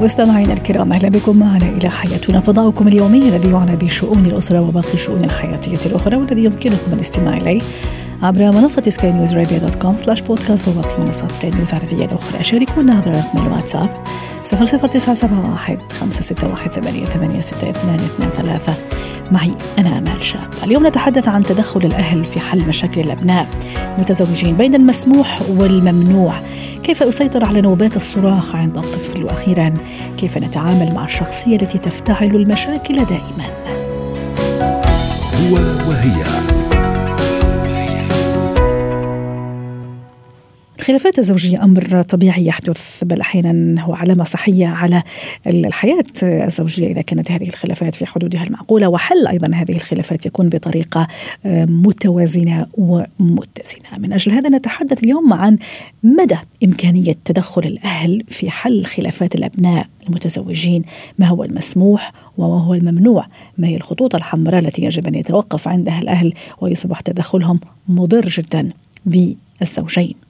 مستمعينا الكرام أهلا بكم معنا إلى حياتنا فضاؤكم اليومي الذي يعنى بشؤون الأسرة وباقي الشؤون الحياتية الأخرى والذي يمكنكم الاستماع إليه عبر منصة سكاي نيوز راديو dot com slash podcast وباقي منصات سكاي نيوز العربية الأخرى. شاركونا عبر رقم الواتساب 00971 561 8862 ثلاثة. معي أنا أمال شاب. اليوم نتحدث عن تدخل الأهل في حل مشاكل الأبناء. متزوجين بين المسموح والممنوع. كيف أسيطر على نوبات الصراخ عند الطفل؟ وأخيرا كيف نتعامل مع الشخصية التي تفتعل المشاكل دائما؟ هو وهي الخلافات الزوجية أمر طبيعي يحدث بل أحيانا هو علامة صحية على الحياة الزوجية إذا كانت هذه الخلافات في حدودها المعقولة وحل أيضا هذه الخلافات يكون بطريقة متوازنة ومتزنة. من أجل هذا نتحدث اليوم عن مدى إمكانية تدخل الأهل في حل خلافات الأبناء المتزوجين ما هو المسموح وما هو الممنوع؟ ما هي الخطوط الحمراء التي يجب أن يتوقف عندها الأهل ويصبح تدخلهم مضر جدا بالزوجين؟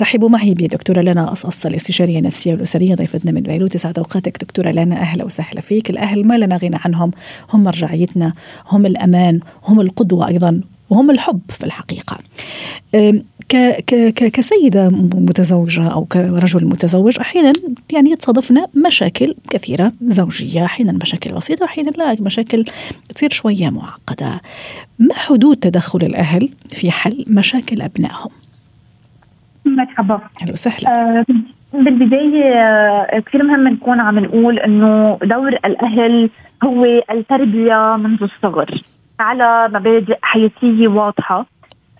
رحبوا معي بدكتورة لنا أصص الاستشارية النفسية والأسرية ضيفتنا من بيروت. سعد أوقاتك دكتورة لنا. أهلا وسهلا فيك. الأهل ما لنا غنى عنهم. هم مرجعيتنا هم الأمان. هم القدوة أيضا. وهم الحب في الحقيقة. كسيدة متزوجة أو كرجل متزوج أحيانا يعني يتصادفنا مشاكل كثيرة زوجية أحيانا مشاكل بسيطة أحيانا لا مشاكل تصير شوية معقدة. ما حدود تدخل الأهل في حل مشاكل أبنائهم؟ مرحبا. أهلا وسهلا. آه بالبداية آه كثير مهم نكون عم نقول إنه دور الأهل هو التربية منذ الصغر على مبادئ حياتية واضحة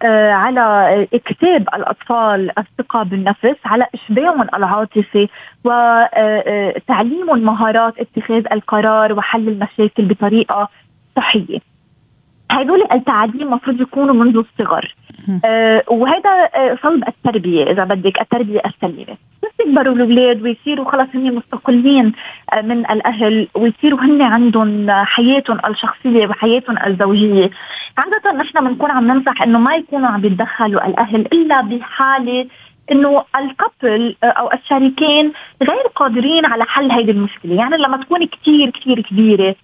آه على اكتاب الأطفال الثقة بالنفس على إشباعهم العاطفي وتعليمهم مهارات اتخاذ القرار وحل المشاكل بطريقة صحية. هدول التعليم المفروض يكونوا منذ الصغر. آه وهذا آه صلب التربية إذا بدك التربية السليمة. بس يكبروا الأولاد ويصيروا خلص هن مستقلين آه من الأهل ويصيروا هن عندهم حياتهم الشخصية وحياتهم الزوجية. عادة نحن بنكون عم ننصح إنه ما يكونوا عم يتدخلوا الأهل إلا بحالة إنه الكابل أو الشريكين غير قادرين على حل هذه المشكلة، يعني لما تكون كثير كثير كبيرة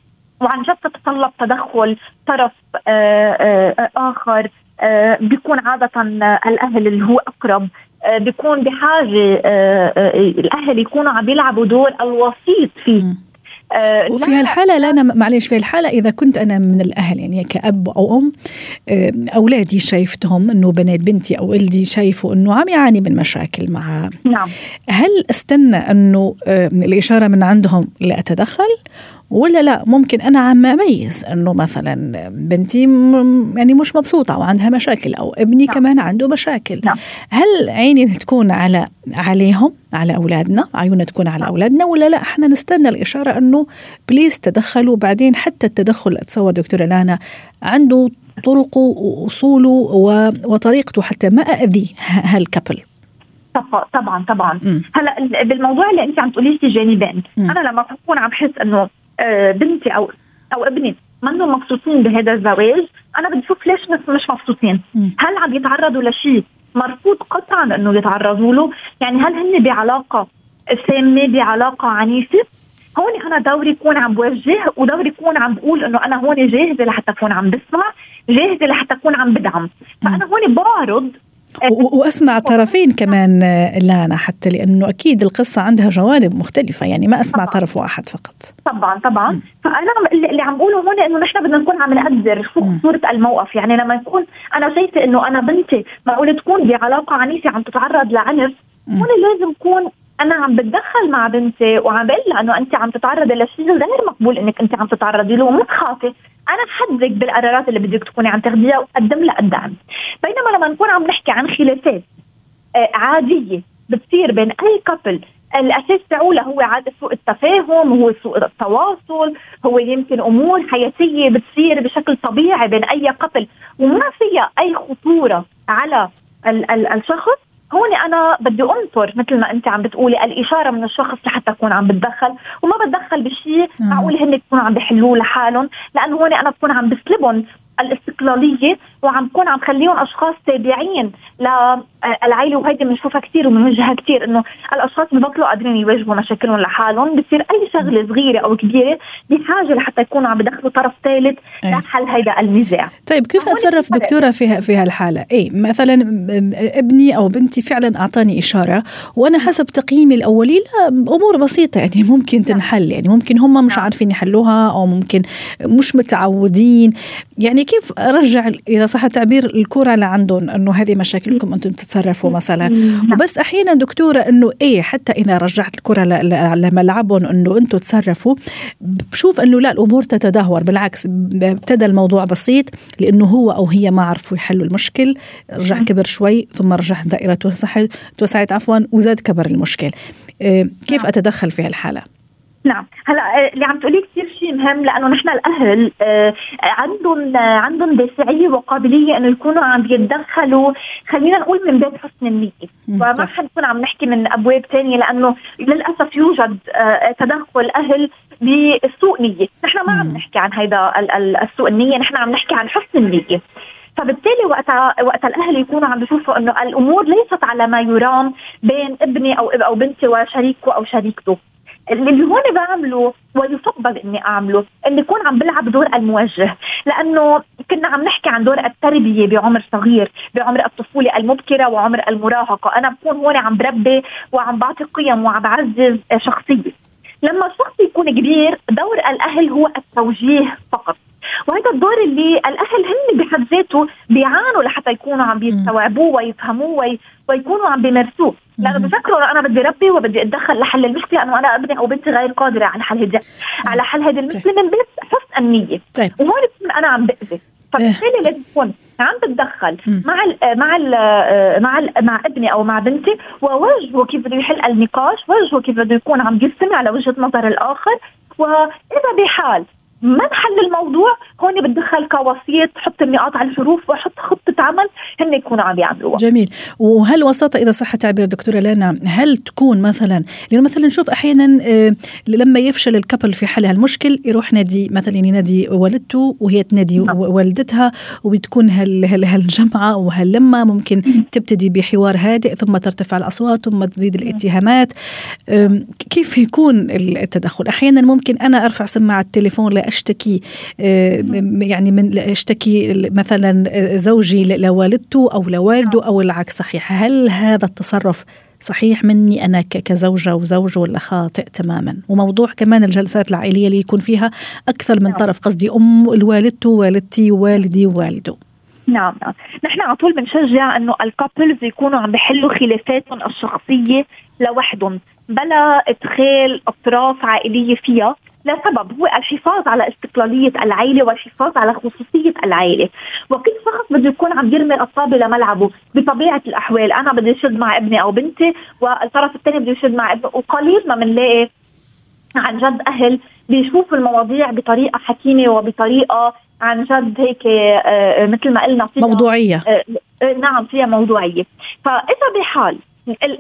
وعن جد تتطلب تدخل طرف آآ آآ آخر بيكون عادة الأهل اللي هو أقرب بيكون بحاجة الأهل يكونوا عم يلعبوا دور الوسيط فيه. آه وفي هالحالة لا. أنا معلش في هالحالة إذا كنت أنا من الأهل يعني كأب أو أم أولادي شايفتهم إنه بنات بنتي أو ولدي شايفوا إنه عم يعاني من مشاكل مع نعم. هل استنى إنه الإشارة من عندهم لأتدخل؟ ولا لا؟ ممكن أنا عم أميز إنه مثلا بنتي يعني مش مبسوطة وعندها مشاكل أو ابني نعم. كمان عنده مشاكل. نعم. هل عيني تكون على عليهم على أولادنا؟ عيوننا تكون على أولادنا ولا لا؟ إحنا نستنى الإشارة إنه بليز تدخلوا بعدين حتى التدخل أتصور دكتورة لانا عنده طرقه وأصوله وطريقته حتى ما أذي هالكابل طبعا طبعا. هلأ بالموضوع اللي أنت عم تقولي لي جانبين أنا لما بكون عم بحس إنه بنتي أو أو ابني. منهم مبسوطين بهذا الزواج؟ أنا بدي أشوف ليش مش مبسوطين. هل عم يتعرضوا لشيء مرفوض قطعا إنه يتعرضوا له؟ يعني هل هن بعلاقة سامة بعلاقة عنيفة؟ هون أنا دوري يكون عم بوجه ودوري يكون عم بقول إنه أنا هون جاهزة لحتى أكون عم بسمع جاهزة لحتى أكون عم بدعم. فأنا هون بعرض وأسمع طرفين كمان لانا حتى لأنه أكيد القصة عندها جوانب مختلفة يعني ما أسمع طبعا. طرف واحد فقط. طبعا طبعا. م. فأنا اللي عم بقوله هون إنه نحن بدنا نكون عم نقدر خطوره الموقف. يعني لما يكون أنا شايفة إنه أنا بنتي معقول تكون بعلاقة عنيفة عم تتعرض لعنف هون لازم كون أنا عم بتدخل مع بنتي وعم بقول لها إنه انت عم تتعرضي لشيء غير مقبول إنك انت عم تتعرضي له وما تخافي أنا بحدك بالقرارات اللي بدك تكوني عم تاخذيها وقدم لها الدعم. بينما لما نكون عم نحكي عن خلافات عادية بتصير بين أي كابل الأساس تاعوله هو عاده سوء التفاهم هو سوء التواصل هو يمكن أمور حياتية بتصير بشكل طبيعي بين أي قبل وما فيها أي خطورة على ال- ال- الشخص. هون أنا بدي أنطر مثل ما أنت عم بتقولي الإشارة من الشخص لحتى أكون عم بتدخل وما بتدخل بشيء معقول هن يكونوا عم بيحلوه لحالهم لأنه هون أنا بكون عم بسلبهم. الاستقلالية وعم بكون عم خليهم أشخاص تابعين للعائله وهيدي بنشوفها كثير وبنوجهها كثير إنه الأشخاص ببطلوا قادرين يواجهوا مشاكلهم لحالهم. بصير أي شغلة صغيرة أو كبيرة بحاجة لحتى يكونوا عم بدخلوا طرف ثالث لحل هيدا النزاع طيب كيف أتصرف دكتورة في في هالحالة؟ اي مثلا ابني أو بنتي فعلا أعطاني إشارة وأنا حسب تقييمي الأولي لا أمور بسيطة يعني ممكن تنحل. يعني ممكن هم مش عارفين يحلوها أو ممكن مش متعودين. يعني كيف أرجع إذا صح التعبير الكره لعندهم إنه هذه مشاكلكم أنتم تتصرفوا مثلا. وبس أحيانا دكتورة إنه إيه حتى إذا رجعت الكره لملعبهم إنه أنتم تصرفوا بشوف إنه لا الأمور تتدهور. بالعكس ابتدى الموضوع بسيط لإنه هو أو هي ما عرفوا يحلوا المشكل. رجع كبر شوي ثم رجع دائرة توسعت توسعت عفوا وزاد كبر المشكل. كيف أتدخل في هالحالة؟ نعم. هلا اللي عم تقوليه كثير شيء مهم لأنه نحن الأهل آه عندهم آه عندهم دافعية وقابلية إنه يكونوا عم يتدخلوا خلينا نقول من باب حسن النية. وما حنكون عم نحكي من أبواب ثانية لأنه للأسف يوجد آه تدخل أهل بسوء نية، نحن ما عم نحكي عن هيدا السوء النية، نحن عم نحكي عن حسن النية. فبالتالي وقت وقت الأهل يكونوا عم بيشوفوا إنه الأمور ليست على ما يرام بين ابني أو أو بنتي وشريكه أو شريكته. اللي هون بعمله ويفضل إني أعمله اني اكون عم بلعب دور الموجه لأنه كنا عم نحكي عن دور التربية بعمر صغير بعمر الطفولة المبكرة وعمر المراهقة. أنا بكون هون عم بربي وعم بعطي قيم وعم بعزز شخصية. لما الشخص يكون كبير دور الأهل هو التوجيه فقط. وهذا الدور اللي الأهل هن بحد ذاته بيعانوا لحتى يكونوا عم بيستوعبوه ويفهموه وي... ويكونوا عم بيمارسوه. لأنه بفكروا أنا بدي ربي وبدي أتدخل لحل المشكلة أنه أنا ابني أو بنتي غير قادرة على حل هدي على حل هذه المشكلة من باب حسن النية. طيب. وهون بكون أنا عم بأذي. فبالتالي لازم اكون عم بتدخل مع ال مع ال مع ال مع ابني أو مع بنتي ووجهه كيف بده يحل النقاش وجهه كيف بده يكون عم يستمع لوجهة نظر الآخر وإذا بحال ما نحل الموضوع؟ هون بتدخل كوسيط حط النقاط على الحروف واحط خطة عمل هن يكونوا عم يعملوها. جميل. وهل وساطه إذا صح التعبير دكتورة لنا هل تكون مثلا لأنه مثلا نشوف أحيانا لما يفشل الكبل في حل هالمشكل يروح نادي مثلا ينادي والدته وهي تنادي والدتها وبتكون هالجمعة وهاللمه ممكن تبتدي بحوار هادئ ثم ترتفع الأصوات ثم تزيد الاتهامات. كيف يكون التدخل؟ أحيانا ممكن أنا أرفع سماعة التليفون أشتكي يعني من أشتكي مثلا زوجي لوالدته أو لوالده أو العكس صحيح. هل هذا التصرف صحيح مني أنا كزوجة وزوج ولا خاطئ تماما؟ وموضوع كمان الجلسات العائلية اللي يكون فيها أكثر من طرف قصدي أم الوالدته والدتي والدي ووالده. نعم نعم. نحن على طول بنشجع إنه الكابلز يكونوا عم بيحلوا خلافاتهم الشخصية لوحدهم بلا إدخال أطراف عائلية فيها. لسبب هو الحفاظ على استقلالية العائلة والحفاظ على خصوصية العائلة وكل شخص بده يكون عم يرمي الطابة لملعبه بطبيعة الأحوال. أنا بدي أشد مع ابني أو بنتي والطرف الثاني بده يشد مع ابنه. وقليل ما بنلاقي عن جد أهل بيشوفوا المواضيع بطريقة حكيمة وبطريقة عن جد هيك آه مثل ما قلنا فيها موضوعية. آه آه نعم فيها موضوعية. فإذا بحال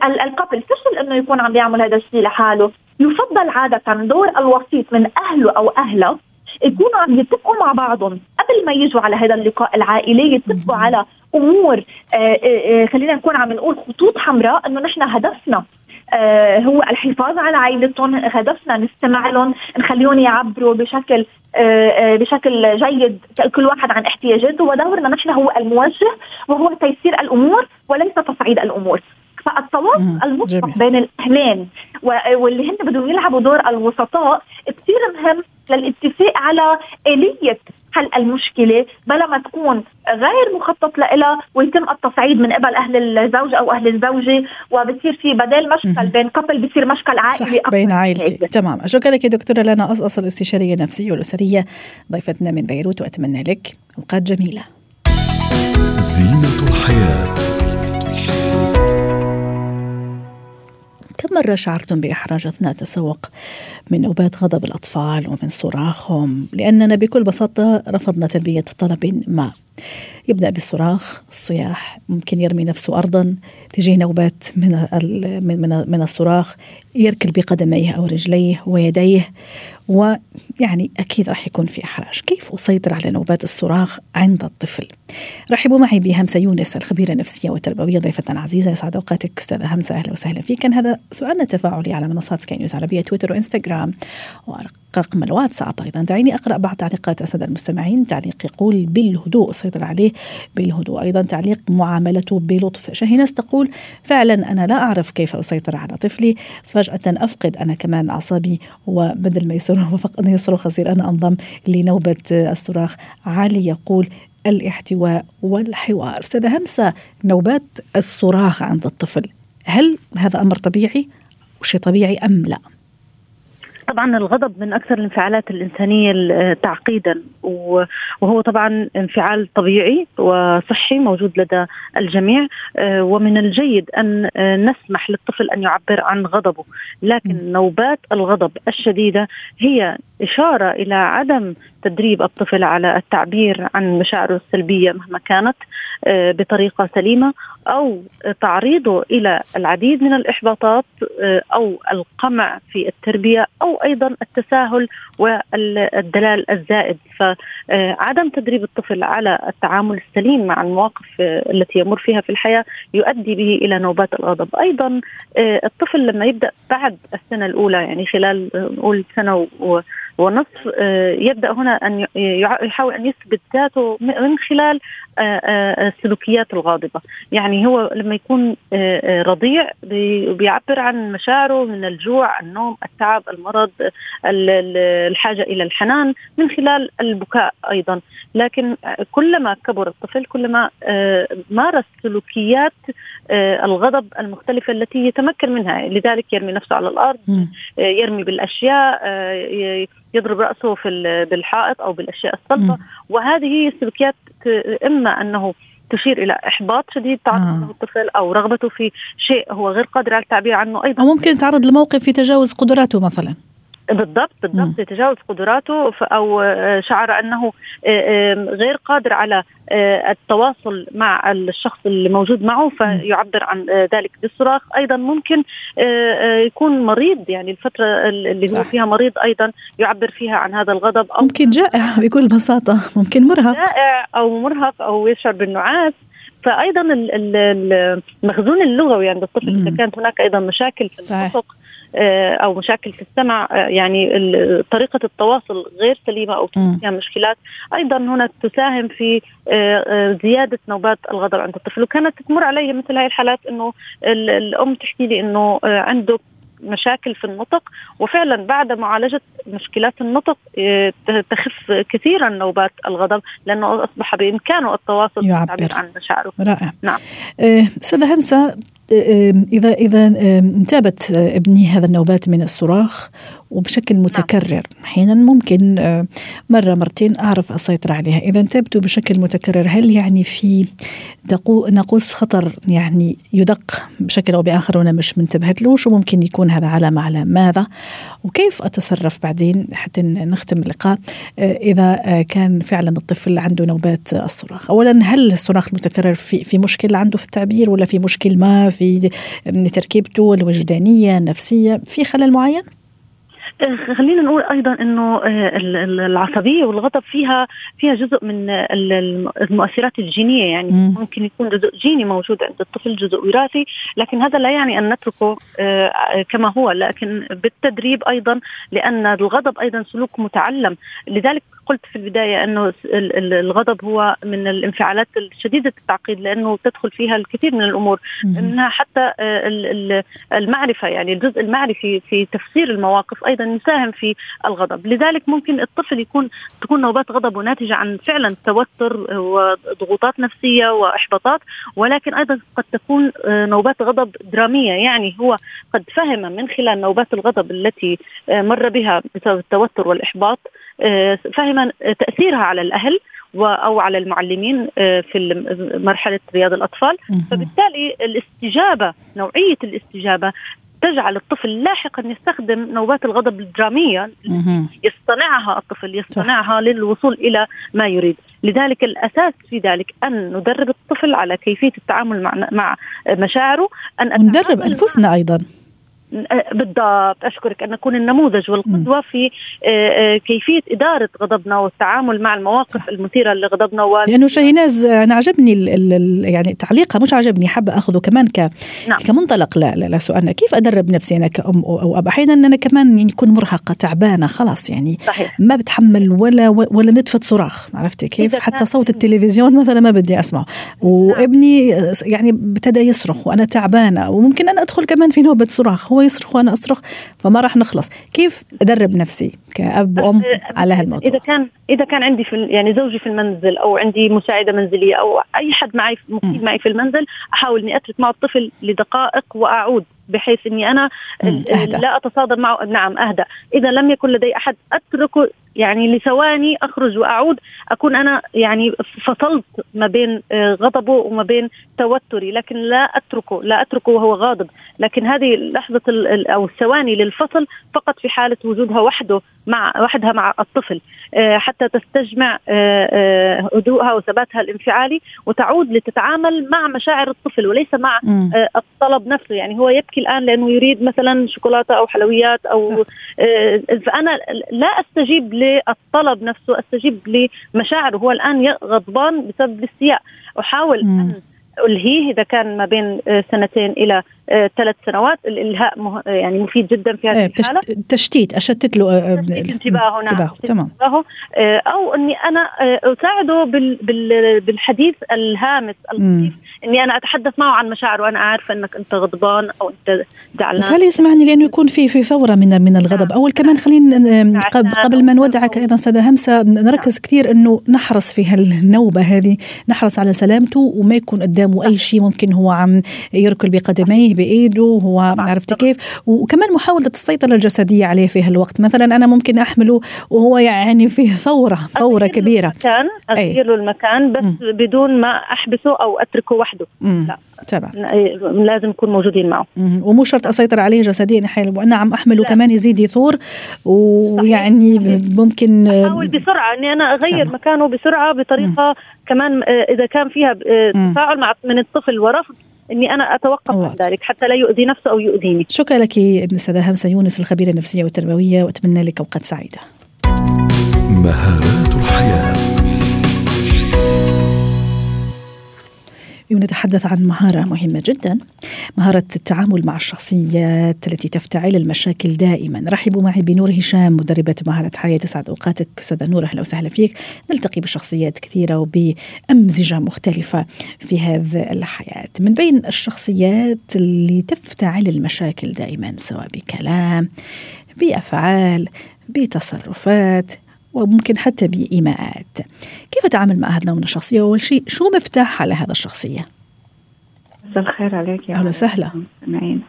الكابل فشل إنه يكون عم بيعمل هذا الشيء لحاله. يفضل عادة دور الوسيط من أهله أو أهلها يكونوا عم يتفقوا مع بعضهم. قبل ما يجوا على هذا اللقاء العائلي يتفقوا على أمور آآ آآ خلينا نكون عم نقول خطوط حمراء إنه نحن هدفنا هو الحفاظ على عائلتهم هدفنا نستمع لهم نخليهم يعبروا بشكل بشكل جيد كل واحد عن احتياجاته ودورنا نحن هو الموجه وهو تيسير الأمور وليس تصعيد الأمور. فالتواصل المطلق بين الأهلين واللي هن بدهم يلعبوا دور الوسطاء كثير مهم للاتفاق على آلية حل المشكلة بلا ما تكون غير مخطط لها ويتم التصعيد من قبل أهل الزوج أو أهل الزوجة وبصير في بدل مشكل بين كابل بصير مشكل عائلي صح بين عائلتي. تمام. شكرا لك يا دكتورة لنا أصل الاستشارية النفسية والأسرية ضيفتنا من بيروت وأتمنى لك أوقات جميلة. زينة الحياة. كم مرة شعرتم بإحراج أثناء التسوق من نوبات غضب الأطفال ومن صراخهم لأننا بكل بساطة رفضنا تلبية طلب ما. يبدأ بالصراخ الصياح ممكن يرمي نفسه أرضا تجيه نوبات من من من الصراخ يركل بقدميه أو رجليه ويديه ويعني أكيد راح يكون في إحراج. كيف أسيطر على نوبات الصراخ عند الطفل؟ رحبوا معي بهمسة يونس الخبيرة النفسية والتربوية ضيفتنا العزيزة يسعد أوقاتك أستاذة همسة أهلا وسهلا فيك. كان هذا سؤالنا التفاعلي على منصات سكاي نيوز عربية تويتر وإنستغرام. ورقم الواتساب أيضا. دعيني أقرأ بعض تعليقات السادة المستمعين. تعليق يقول بالهدوء أسيطر عليه بالهدوء. أيضا تعليق معاملته بلطف. شاهيناس تقول فعلا أنا لا أعرف كيف أسيطر على طفلي. فجأة أفقد أنا كمان أعصابي. وبدل ما يصرخ وفقد يصرخ أصير أنا أنضم لنوبة الصراخ. علي يقول الاحتواء والحوار. سيدة همسة نوبات الصراخ عند الطفل. هل هذا أمر طبيعي؟ وشيء طبيعي أم لا؟ طبعا الغضب من أكثر الانفعالات الإنسانية تعقيدا. وهو طبعا انفعال طبيعي وصحي موجود لدى الجميع. آه، ومن الجيد أن آه، نسمح للطفل أن يعبر عن غضبه. لكن نوبات الغضب الشديدة هي إشارة إلى عدم تدريب الطفل على التعبير عن مشاعره السلبية مهما كانت آه، بطريقة سليمة أو تعريضه إلى العديد من الإحباطات أو القمع في التربية أو أيضا التساهل والدلال الزائد. فعدم تدريب الطفل على التعامل السليم مع المواقف التي يمر فيها في الحياة يؤدي به إلى نوبات الغضب. أيضا الطفل لما يبدأ بعد السنة الأولى يعني خلال نقول سنة ونصف آه، يبدأ هنا أن يحاول أن يثبت ذاته من خلال السلوكيات الغاضبة، يعني هو لما يكون رضيع بيعبر عن مشاعره من الجوع، النوم، التعب، المرض، الحاجة إلى الحنان من خلال البكاء أيضا، لكن كلما كبر الطفل كلما مارس سلوكيات الغضب المختلفة التي يتمكن منها، لذلك يرمي نفسه على الأرض، يرمي بالأشياء يضرب رأسه في بالحائط أو بالأشياء الصلبة. وهذه السلوكيات اما أنه تشير إلى إحباط شديد تعرض آه. الطفل أو رغبته في شيء هو غير قادر على التعبير عنه أيضا أو ممكن يتعرض لموقف في تجاوز قدراته مثلا بالضبط بالضبط. يتجاوز قدراته أو آه، شعر أنه آه، غير قادر على آه، التواصل مع الشخص اللي موجود معه فيعبر عن ذلك بالصراخ. أيضا ممكن يكون مريض يعني الفترة اللي هو فيها مريض أيضا يعبر فيها عن هذا الغضب أو ممكن جائع بكل بساطة. ممكن مرهق. جائع أو مرهق أو يشعر بالنعاس. فايضا المخزون اللغوي عند الطفل إذا كانت هناك أيضا مشاكل في النطق أو مشاكل في السمع آه، يعني طريقة التواصل غير سليمة أو فيها مشكلات. أيضا هنا تساهم في آه، زيادة نوبات الغضب عند الطفل. وكانت تمر علي مثل هاي الحالات إنه الأم تحكي لي إنه عنده مشاكل في النطق وفعلا بعد معالجة مشكلات النطق تخف كثيرا نوبات الغضب لأنه أصبح بإمكانه التواصل يعبر. عن مشاعره. رائع. نعم. أستاذة همسة إذا إذا انتابت ابني هذا النوبات من الصراخ وبشكل نعم. متكرر. أحيانا ممكن آه، مرة مرتين أعرف أسيطر عليها. إذا انتابته بشكل متكرر هل يعني في ناقوس خطر يعني يدق بشكل أو بآخر وأنا مش منتبهت له شو ممكن يكون هذا علامة على ماذا؟ وكيف أتصرف بعدين حتى نختم اللقاء آه، إذا آه، كان فعلا الطفل عنده نوبات الصراخ؟ أولا هل الصراخ المتكرر في, في مشكلة عنده في التعبير ولا في مشكل ما في تركيبته الوجدانية النفسية في خلل معين؟ خلينا نقول أيضا إنه آه، العصبية والغضب فيها فيها جزء من المؤثرات الجينية. يعني ممكن يكون جزء جيني موجود عند الطفل جزء وراثي لكن هذا لا يعني أن نتركه آه، كما هو. لكن بالتدريب أيضا لأن الغضب أيضا سلوك متعلم. لذلك قلت في البداية أنه الغضب هو من الانفعالات الشديدة التعقيد لأنه تدخل فيها الكثير من الأمور. منها حتى آه، المعرفة يعني الجزء المعرفي في تفسير المواقف أيضا يساهم في الغضب. لذلك ممكن الطفل يكون تكون نوبات غضبه ناتجة عن فعلا توتر وضغوطات نفسية وإحباطات ولكن أيضا قد تكون آه، نوبات غضب درامية. يعني هو قد فهم من خلال نوبات الغضب التي آه، مر بها بسبب التوتر والإحباط فهم دائما تأثيرها على الأهل أو على المعلمين آه، في مرحلة رياض الأطفال. فبالتالي الاستجابة نوعية الاستجابة تجعل الطفل لاحقا يستخدم نوبات الغضب الدرامية يصطنعها الطفل يصطنعها للوصول إلى ما يريد. لذلك الأساس في ذلك أن ندرب الطفل على كيفية التعامل مع مع مشاعره أن ندرب أنفسنا أيضا. بالضبط. أشكرك أن نكون النموذج والقدوة في آه، آه، كيفية إدارة غضبنا والتعامل مع المواقف المثيرة لغضبنا و... لأنه شيناز أنا عجبني ال ال يعني تعليقها مش عجبني حابة أخذه كمان ك نعم. كمنطلق لسؤالنا كيف أدرب نفسي أنا كأم أو أب؟ أحيانا أنا كمان يعني يكون مرهقة تعبانة خلاص يعني صحيح. ما بتحمل ولا ولا نتفه صراخ عرفتي كيف؟ حتى صوت التلفزيون مثلا ما بدي أسمعه. وابني يعني ابتدى يصرخ وأنا تعبانة. وممكن أنا أدخل كمان في نوبة صراخ. هو يصرخ وأنا أصرخ فما راح نخلص. كيف أدرب نفسي؟ كأب ام على هالموضوع. إذا كان إذا كان عندي في يعني زوجي في المنزل أو عندي مساعدة منزلية أو أي حد معي مقيم معي في المنزل أحاول إني أترك مع الطفل لدقائق وأعود بحيث إني أنا. لا أتصادم معه. نعم اهدى إذا لم يكن لدي أحد أتركه يعني لثواني أخرج وأعود أكون أنا يعني فصلت ما بين آه، غضبه وما بين توتري لكن لا أتركه لا أتركه وهو غاضب. لكن هذه لحظة أو الثواني للفصل فقط في حالة وجودها وحده مع وحدها مع الطفل آه، حتى تستجمع آه، هدوءها وثباتها الانفعالي وتعود لتتعامل مع مشاعر الطفل وليس مع الطلب نفسه. يعني هو يبكي الآن لأنه يريد مثلا شوكولاتة أو حلويات أو فأنا لا أستجيب للطلب نفسه أستجيب لمشاعره. هو الآن غضبان بسبب الاستياء. أحاول أن ألهيه إذا كان ما بين آه، سنتين إلى آه، ثلاث سنوات. الإلهاء مه... يعني مفيد جدا في هذه إيه، الحالة. تشتيت أشتت له آه، انتباهه نعم تمام. أو إني أنا أساعده بال... بال... بالحديث الهامس اللطيف إني أنا أتحدث معه عن مشاعره. وأنا عارفه إنك أنت غضبان أو أنت زعلان. بس هل يسمعني لأنه يكون في في ثورة من من الغضب؟ نعم. أول كمان خلينا قبل ما نودعك أيضا أستاذة همسة نركز نعم. كثير إنه نحرص في هالنوبة هذه. نحرص على سلامته وما يكون قدامه اي شيء ممكن هو عم يركل بقدميه بإيده هو عرفت كيف؟ وكمان محاولة السيطرة الجسدية عليه في هالوقت. مثلا أنا ممكن أحمله وهو يعني في ثورة ثورة كبيرة. المكان اغير له المكان بس م. بدون ما أحبسه أو أتركه وحده. لا. تمام. لازم نكون موجودين معه. ومو شرط أسيطر عليه جسديا وأنا عم أحمله لا. كمان يزيد يثور ويعني ممكن أحاول بسرعة إني أنا أغير تمام. مكانه بسرعة بطريقة. كمان آه، إذا كان فيها آه، تفاعل مع من الطفل ورفض إني أنا أتوقف عن ذلك حتى لا يؤذي نفسه أو يؤذيني. شكرا لك أستاذة همسة يونس الخبيرة النفسية والتربوية وأتمنى لك أوقات سعيدة. مهارات الحياة نتحدث عن مهارة مهمة جدا مهارة التعامل مع الشخصيات التي تفتعل المشاكل دائما. رحبوا معي بنور هشام مدربة مهارة حياة تسعد أوقاتك. أستاذة نور أهلا وسهلا فيك. نلتقي بشخصيات كثيرة وبأمزجة مختلفة في هذه الحياة. من بين الشخصيات اللي تفتعل المشاكل دائما سواء بكلام بأفعال بتصرفات وممكن حتى بإيماءات. كيف أتعامل مع هذا النوع من الشخصية؟ أول شيء شو مفتاح على هذا الشخصية؟ مساء الخير عليك يا أهلا وسهلا. سمعين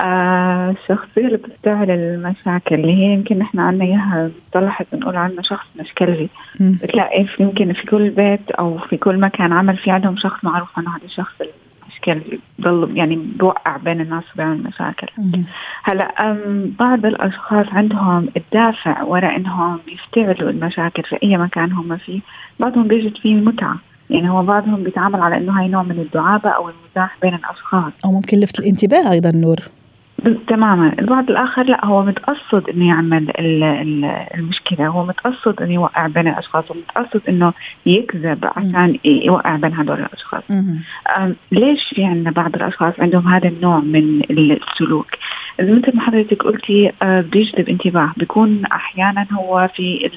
آه الشخصية اللي بتفتعل المشاكل اللي هي يمكن إحنا عنا إياها مصطلح بنقول عنه شخص مشكلي. بتلاقي يمكن في كل بيت أو في كل مكان عمل في عندهم شخص معروف انه هذا الشخص مشكل بضل يعني بوقع بين الناس وبين مشاكل هلا بعض الأشخاص عندهم الدافع وراء إنهم يفتعلوا المشاكل في أي مكان هم فيه. بعضهم بيجد فيه متعة. يعني هو بعضهم بيتعامل على إنه هاي نوع من الدعابة أو المزاح بين الأشخاص. أو ممكن لفت الانتباه أيضا نور. تماما. البعض الآخر لا هو متقصد إنه يعمل المشكلة هو متقصد إنه يوقع بين الأشخاص ومتقصد إنه يكذب عشان يوقع بين هدول الأشخاص. ليش في عندنا بعض الأشخاص عندهم هذا النوع من السلوك؟ مثل ما حضرتك قلتي بيجذب انتباه. بيكون أحيانا هو في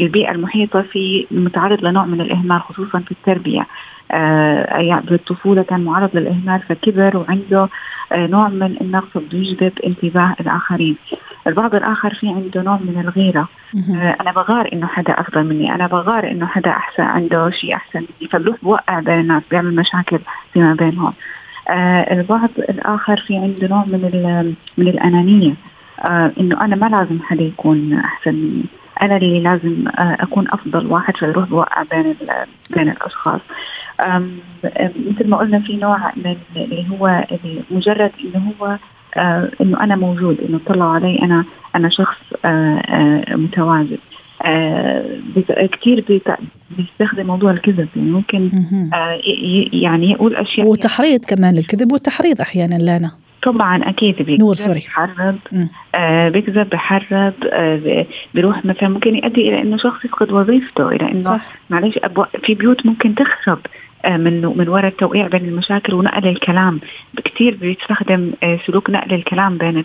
البيئة المحيطة في متعرض لنوع من الإهمال خصوصا في التربية. آه يعني بالطفولة كان معرض للإهمال فكبر وعنده آه نوع من النقص بيجذب انتباه الآخرين. البعض الآخر في عنده نوع من الغيرة. آه أنا بغار إنه حدا أفضل مني أنا بغار إنه حدا أحسن عنده شيء أحسن مني. فبروح بوقع بين الناس بيعمل مشاكل فيما بينهم. آه البعض الآخر في عنده نوع من من الأنانية. آه إنه أنا ما لازم حدا يكون أحسن مني. أنا اللي لازم آه، أكون أفضل واحد فيروح بوقع بين بين الأشخاص. مثل ما قلنا في نوع من اللي هو مجرد إنه هو آه إنه أنا موجود إنه طلعوا علي أنا أنا شخص آه آه متواجد. كثير بيستخدم موضوع الكذب يعني ممكن يعني يقول أشياء وتحريض كمان الكذب والتحريض أحيانا لانا طبعا أكيد بيكذب نور سوري. بحرض آه بيكذب بحرض آه بيروح مثلا ممكن يؤدي إلى إنه شخص يفقد وظيفته إلى إنه معلش في بيوت ممكن تخرب. من من وراء التوقيع بين المشاكل ونقل الكلام كثير بيستخدم آه، سلوك نقل الكلام بين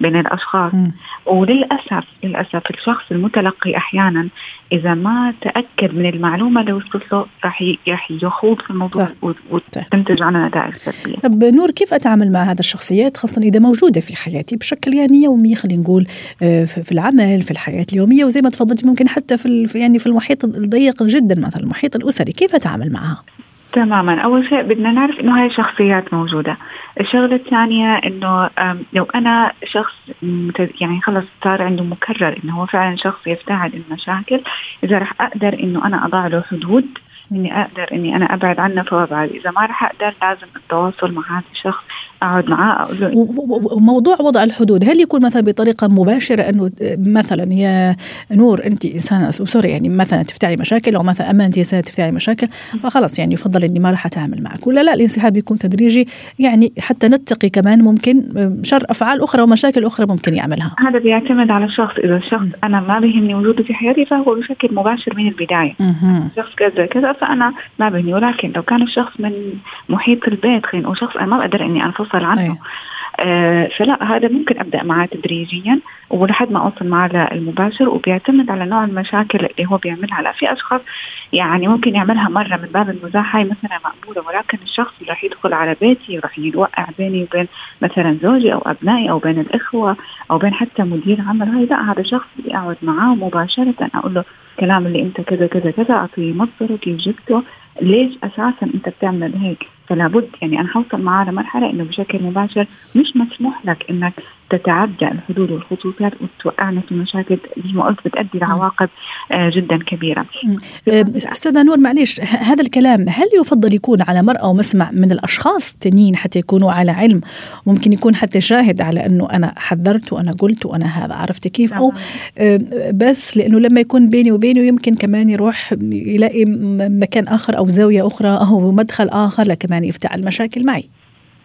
بين الأشخاص م. وللأسف للأسف الشخص المتلقي أحيانا إذا ما تأكد من المعلومة اللي وصلت له راح راح يخوض في الموضوع وتنتج عنه نتائج سلبية. طب نور كيف أتعامل مع هذا الشخصيات خاصة إذا موجودة في حياتي بشكل يعني يومي خلينا نقول آه، في العمل في الحياة اليومية وزي ما تفضلتي ممكن حتى في يعني في المحيط الضيق جدا مثلا المحيط الأسري كيف أتعامل معها؟ تماما. أول شيء بدنا نعرف إنه هاي شخصيات موجودة. الشغلة الثانية إنه لو أنا شخص يعني خلص صار عنده مكرر إنه هو فعلا شخص يفتعل المشاكل إذا رح أقدر إنه أنا أضع له حدود إني أقدر إني أنا أبعد عنه فابعد إذا ما راح أقدر لازم التواصل مع هذا الشخص أقعد معاه أقول له وموضوع وضع الحدود هل يكون مثلا بطريقة مباشرة إنه مثلا يا نور أنت إنسانة سوري يعني مثلا تفتعي مشاكل أو مثلا اما انت انسانه تفتعي مشاكل فخلص يعني يفضل إني ما راح أتعامل معك. ولا لا الانسحاب يكون تدريجي يعني حتى نتقي كمان ممكن شر أفعال أخرى ومشاكل أخرى ممكن يعملها. هذا بيعتمد على الشخص. إذا الشخص أنا ما بيهمني وجوده في حياتي فهو بشكل مباشر من البداية. شخص كذا كذا فأنا ما بهني ولكن لو كان الشخص من محيط البيت خلينا نقول شخص أنا ما بقدر إني أنفصل عنه أيه. آه فلا هذا ممكن أبدأ معاه تدريجيا ولحد ما أوصل معاه للمباشر وبيعتمد على نوع المشاكل اللي هو بيعملها. لا في أشخاص يعني ممكن يعملها مرة من باب المزاح هاي مثلا مقبولة ولكن الشخص اللي راح يدخل على بيتي وراح يوقع بيني وبين مثلا زوجي أو أبنائي أو بين الإخوة أو بين حتى مدير عمل. هاي لا هذا شخص بدي أقعد معاه مباشرة أقول له الكلام اللي أنت كذا كذا كذا أعطيه مصدره كيف جبته ليش أساسا أنت بتعمل هيك؟ فلا بد يعني أنا حوصل معاه لمرحله إنه بشكل مباشر مش مسموح لك إنك تتعدى الحدود والخصوصيات وتوقعنا في مشاكل زي ما قلت بتؤدي لعواقب آه، جدا كبيرة. آه، أستاذة نور معليش هذا الكلام هل يفضل يكون على مرأى ومسمع من الأشخاص التانيين حتى يكونوا على علم؟ ممكن يكون حتى شاهد على إنه أنا حذرت وأنا قلت وأنا هذا عرفت كيف؟ أو آه، بس لأنه لما يكون بيني وبينه يمكن كمان يروح يلاقي مكان آخر أو زاوية أخرى أو مدخل آخر لكمان يفتعل مشاكل معي.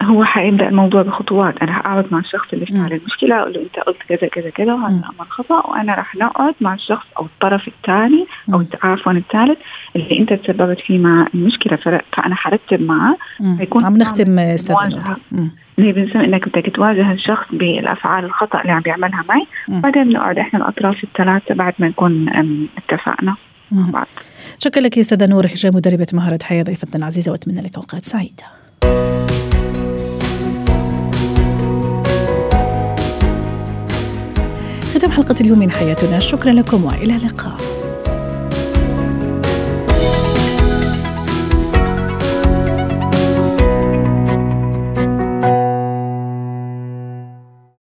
هو حيبدأ الموضوع بخطوات. أنا اقعد مع الشخص اللي افتعل المشكلة أقول له أنت قلت كذا كذا كذا وهذا أمر خطأ وأنا راح نقعد مع الشخص أو الطرف الثاني أو عفوا الثالث اللي أنت تسببت فيه مع المشكلة. فأنا حرتب معاه يكون عم نختم أستاذ اللي بنسمي إنك بدك تواجه الشخص بالأفعال الخطأ اللي عم بيعملها معي. بعدين نقعد إحنا الأطراف الثلاثة بعد ما نكون اتفقنا. بعض شكرا لك يا أستاذة نور حجاب مدربة مهارة حياة ضيفتنا العزيزه واتمنى لك أوقات سعيدة. ختام حلقة اليوم من حياتنا. شكرا لكم وإلى اللقاء.